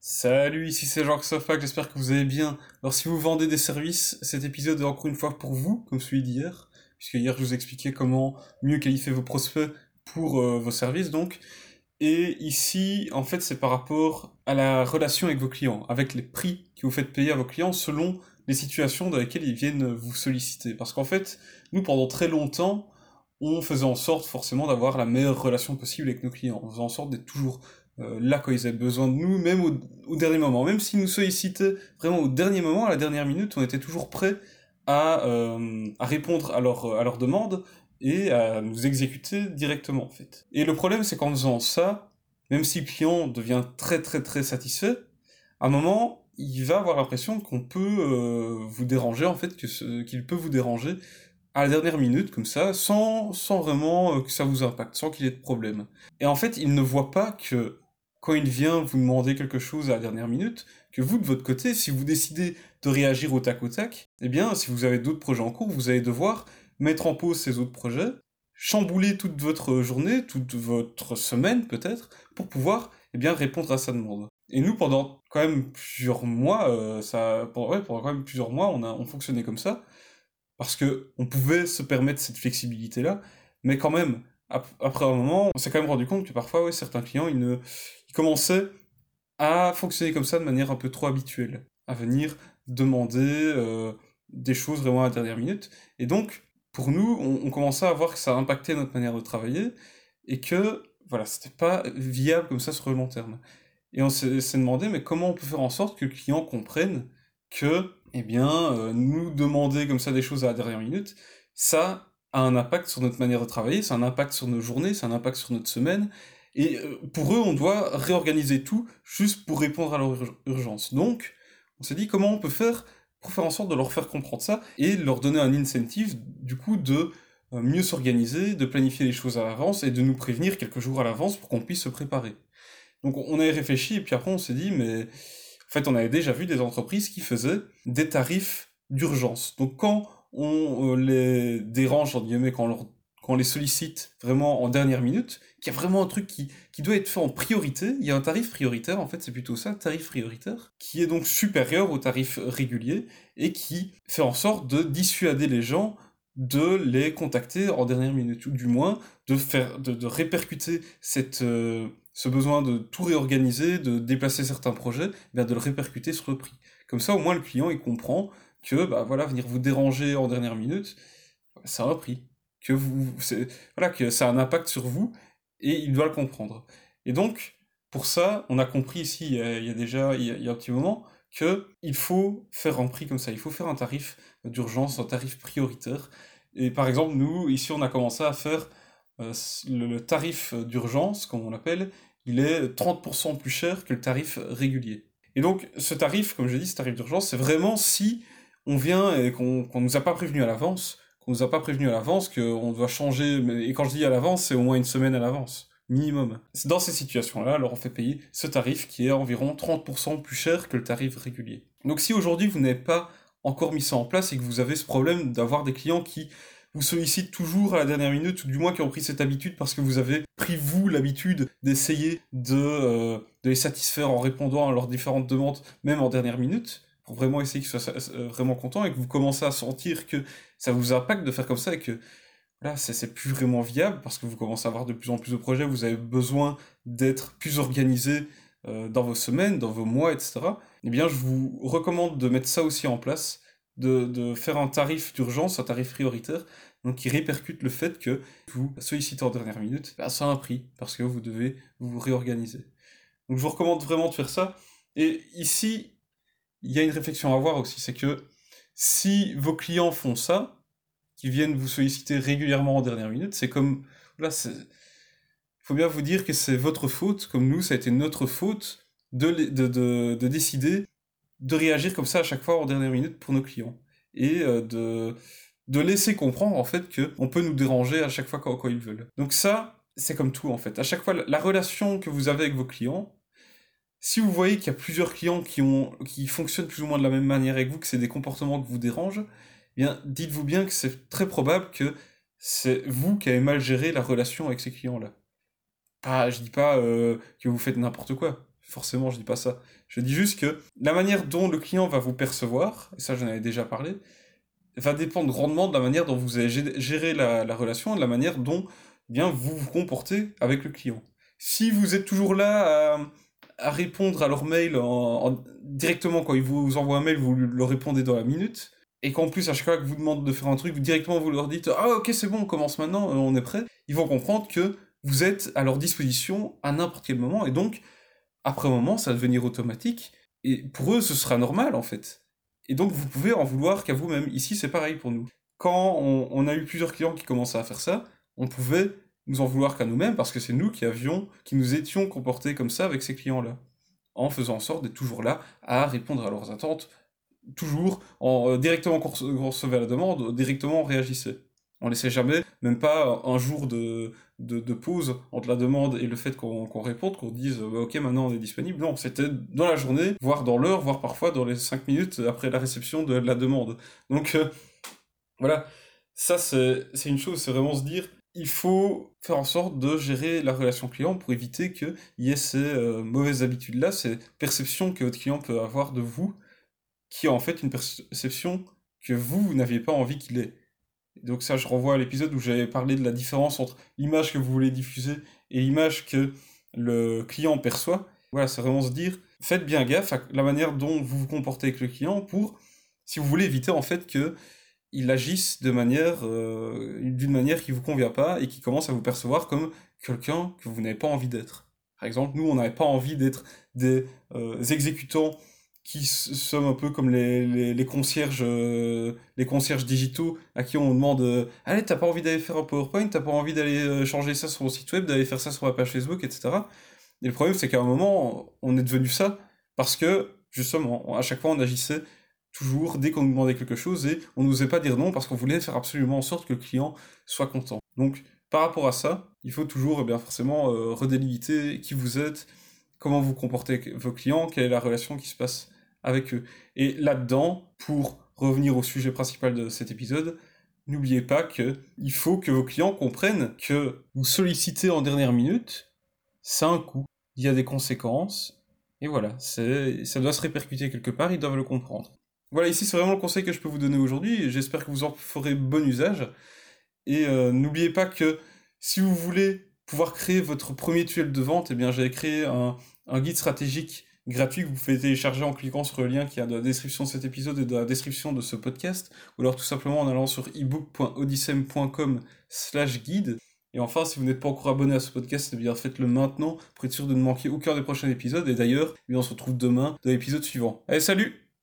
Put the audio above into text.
Salut, ici c'est Jean Sofac, j'espère que vous allez bien. Alors si vous vendez des services, cet épisode est encore une fois pour vous, comme celui d'hier, puisque hier je vous expliquais comment mieux qualifier vos prospects pour euh, vos services donc. Et ici, en fait, c'est par rapport à la relation avec vos clients, avec les prix que vous faites payer à vos clients selon les situations dans lesquelles ils viennent vous solliciter. Parce qu'en fait, nous, pendant très longtemps, on faisait en sorte forcément d'avoir la meilleure relation possible avec nos clients. On faisait en sorte d'être toujours là quand ils avaient besoin de nous, même au, dernier moment. Même s'ils nous sollicitaient vraiment au dernier moment, à la dernière minute, on était toujours prêt à, euh, à répondre à leur, à leur demande et à nous exécuter directement en fait. Et le problème c'est qu'en faisant ça, même si client devient très très très satisfait, à un moment il va avoir l'impression qu'on peut euh, vous déranger en fait, qu'il peut vous déranger à la dernière minute comme ça, sans, sans vraiment que ça vous impacte, sans qu'il y ait de problème. Et en fait il ne voit pas que quand il vient vous demander quelque chose à la dernière minute, que vous, de votre côté, si vous décidez de réagir au tac au tac, eh bien, si vous avez d'autres projets en cours, vous allez devoir mettre en pause ces autres projets, chambouler toute votre journée, toute votre semaine peut-être, pour pouvoir eh bien, répondre à sa demande. Et nous, pendant quand même plusieurs mois, euh, ça, pendant, pendant quand même plusieurs mois, on a on fonctionnait comme ça, parce que on pouvait se permettre cette flexibilité-là, mais quand même, après un moment, on s'est quand même rendu compte que parfois, ouais, certains clients, ils, ne, ils commençaient à fonctionner comme ça de manière un peu trop habituelle, à venir demander euh, des choses vraiment à la dernière minute. Et donc, pour nous, on, on, commençait à voir que ça impactait notre manière de travailler et que, voilà, c'était pas viable comme ça sur le long terme. Et on s'est demandé, mais comment on peut faire en sorte que le client comprenne que, eh bien, euh, nous demander comme ça des choses à la dernière minute, ça a un impact sur notre manière de travailler, c'est un impact sur nos journées, c'est un impact sur notre semaine. Et euh, pour eux, on doit réorganiser tout juste pour répondre à leur urgence. Donc, on s'est dit comment on peut faire pour faire en sorte de leur faire comprendre ça et leur donner un incentive, du coup, de euh, mieux s'organiser, de planifier les choses à l'avance et de nous prévenir quelques jours à l'avance pour qu'on puisse se préparer. Donc, on avait réfléchi et puis après, on s'est dit, mais en fait, on avait déjà vu des entreprises qui faisaient des tarifs d'urgence. Donc, quand on euh, les dérange, en guillemets, quand on les sollicite vraiment en dernière minute, qu'il y a vraiment un truc qui, qui doit être fait en priorité, il y a un tarif prioritaire, en fait, c'est plutôt ça, tarif prioritaire, qui est donc supérieur au tarif régulier et qui fait en sorte de dissuader les gens de les contacter en dernière minute, ou du moins de faire, de, de répercuter cette, euh, ce besoin de tout réorganiser, de déplacer certains projets, eh de le répercuter sur le prix. Comme ça, au moins, le client, il comprend que bah voilà venir vous déranger en dernière minute ça a un prix que vous voilà que ça a un impact sur vous et il doit le comprendre. Et donc pour ça on a compris ici il y a, déjà il y a, un petit moment que il faut faire un prix comme ça. Il faut faire un tarif d'urgence un tarif prioritaire. Et par exemple nous ici on a commencé à faire euh, le, le, tarif d'urgence comme on l'appelle il est 30% plus cher que le tarif régulier. Et donc ce tarif comme je dis ce tarif d'urgence c'est vraiment si on vient et qu'on ne nous a pas prévenu à l'avance, qu'on nous a pas prévenu à l'avance qu'on doit changer, et quand je dis à l'avance, c'est au moins une semaine à l'avance, minimum. Dans ces situations-là, alors on fait payer ce tarif qui est environ 30% plus cher que le tarif régulier. Donc si aujourd'hui vous n'avez pas encore mis ça en place et que vous avez ce problème d'avoir des clients qui vous sollicitent toujours à la dernière minute, ou du moins qui ont pris cette habitude parce que vous avez pris vous l'habitude d'essayer de, euh, de les satisfaire en répondant à leurs différentes demandes, même en dernière minute, pour vraiment essayer qu'ils soient euh, vraiment contents et que vous commencez à sentir que ça vous impacte de faire comme ça et que là c'est plus vraiment viable parce que vous commencez à avoir de plus en plus de projets, vous avez besoin d'être plus organisé euh, dans vos semaines, dans vos mois, etc. Eh bien, je vous recommande de mettre ça aussi en place, de, de faire un tarif d'urgence, un tarif prioritaire, donc qui répercute le fait que vous sollicitez en dernière minute, bah, ça a un prix, parce que vous devez vous réorganiser. Donc je vous recommande vraiment de faire ça. Et ici, il y a une réflexion à avoir aussi, c'est que si vos clients font ça, qui viennent vous solliciter régulièrement en dernière minute, c'est comme là, il faut bien vous dire que c'est votre faute, comme nous, ça a été notre faute de, de, de, de, décider de réagir comme ça à chaque fois en dernière minute pour nos clients et euh, de, de laisser comprendre en fait que on peut nous déranger à chaque fois quand, quand ils veulent. Donc ça, c'est comme tout en fait. À chaque fois, la relation que vous avez avec vos clients, si vous voyez qu'il y a plusieurs clients qui, ont, qui fonctionnent plus ou moins de la même manière avec vous, que c'est des comportements que vous dérangent, eh dites-vous bien que c'est très probable que c'est vous qui avez mal géré la relation avec ces clients-là. Ah, je dis pas euh, que vous faites n'importe quoi. Forcément, je dis pas ça. Je dis juste que la manière dont le client va vous percevoir, et ça j'en avais déjà parlé, va dépendre grandement de la manière dont vous allez gérer la, relation de la manière dont eh bien, vous vous comportez avec le client. Si vous êtes toujours là à, répondre à leur mail en, directement quand ils vous envoient un mail, vous leur répondez dans la minute, et qu'en plus à chaque fois que vous demandez de faire un truc, vous directement vous leur dites ah ok c'est bon on commence maintenant, on est prêt, ils vont comprendre que vous êtes à leur disposition à n'importe quel moment et donc après un moment ça va devenir automatique et pour eux ce sera normal en fait. Et donc vous pouvez en vouloir qu'à vous-même. Ici c'est pareil pour nous. Quand on, a eu plusieurs clients qui commençaient à faire ça, on pouvait nous en vouloir qu'à nous-mêmes parce que c'est nous qui avions, qui nous étions comportés comme ça avec ces clients-là, en faisant en sorte d'être toujours là à répondre à leurs attentes, toujours en, euh, directement quand on recevait la demande, directement on réagissait. On laissait jamais, même pas un jour de, de, pause entre la demande et le fait qu'on réponde, qu'on dise bah, ok maintenant on est disponible. Non, c'était dans la journée, voire dans l'heure, voire parfois dans les 5 minutes après la réception de la demande. Donc euh, voilà, ça c'est une chose, c'est vraiment se dire il faut faire en sorte de gérer la relation client pour éviter qu'il y ait ces euh, mauvaises habitudes-là, ces perceptions que votre client peut avoir de vous, qui est en fait une perception que vous, vous n'aviez pas envie qu'il ait. Donc ça, je renvoie à l'épisode où j'avais parlé de la différence entre l'image que vous voulez diffuser et l'image que le client perçoit. Voilà, c'est vraiment se dire, faites bien gaffe à la manière dont vous vous comportez avec le client pour, si vous voulez éviter en fait que il agisse de manière, euh, d'une manière qui vous convient pas et qui commence à vous percevoir comme quelqu'un que vous n'avez pas envie d'être. Par exemple, nous, on n'avait pas envie d'être des euh, exécutants qui sommes un peu comme les, les, concierges euh, les concierges digitaux à qui on demande euh, allez t'as pas envie d'aller faire un PowerPoint t'as pas envie d'aller changer ça sur mon site web d'aller faire ça sur ma page Facebook etc et le problème c'est qu'à un moment on est devenu ça parce que justement à chaque fois on agissait toujours dès qu'on nous demandait quelque chose et on n'osait pas dire non parce qu'on voulait faire absolument en sorte que le client soit content donc par rapport à ça il faut toujours eh bien forcément redélimiter qui vous êtes comment vous comportez avec vos clients quelle est la relation qui se passe avec eux. Et là-dedans, pour revenir au sujet principal de cet épisode, n'oubliez pas qu'il faut que vos clients comprennent que vous solliciter en dernière minute, c'est un coût. Il y a des conséquences. Et voilà, ça doit se répercuter quelque part, ils doivent le comprendre. Voilà, ici c'est vraiment le conseil que je peux vous donner aujourd'hui. J'espère que vous en ferez bon usage. Et euh, n'oubliez pas que si vous voulez pouvoir créer votre premier tunnel de vente, eh bien j'ai créé un, guide stratégique gratuit que vous pouvez télécharger en cliquant sur le lien qui est dans la description de cet épisode et dans la description de ce podcast, ou alors tout simplement en allant sur ebook.odyssem.com slash guide. Et enfin, si vous n'êtes pas encore abonné à ce podcast, eh bien faites-le maintenant pour être sûr de ne manquer aucun des prochains épisodes. Et d'ailleurs, eh on se retrouve demain dans l'épisode suivant. Allez, salut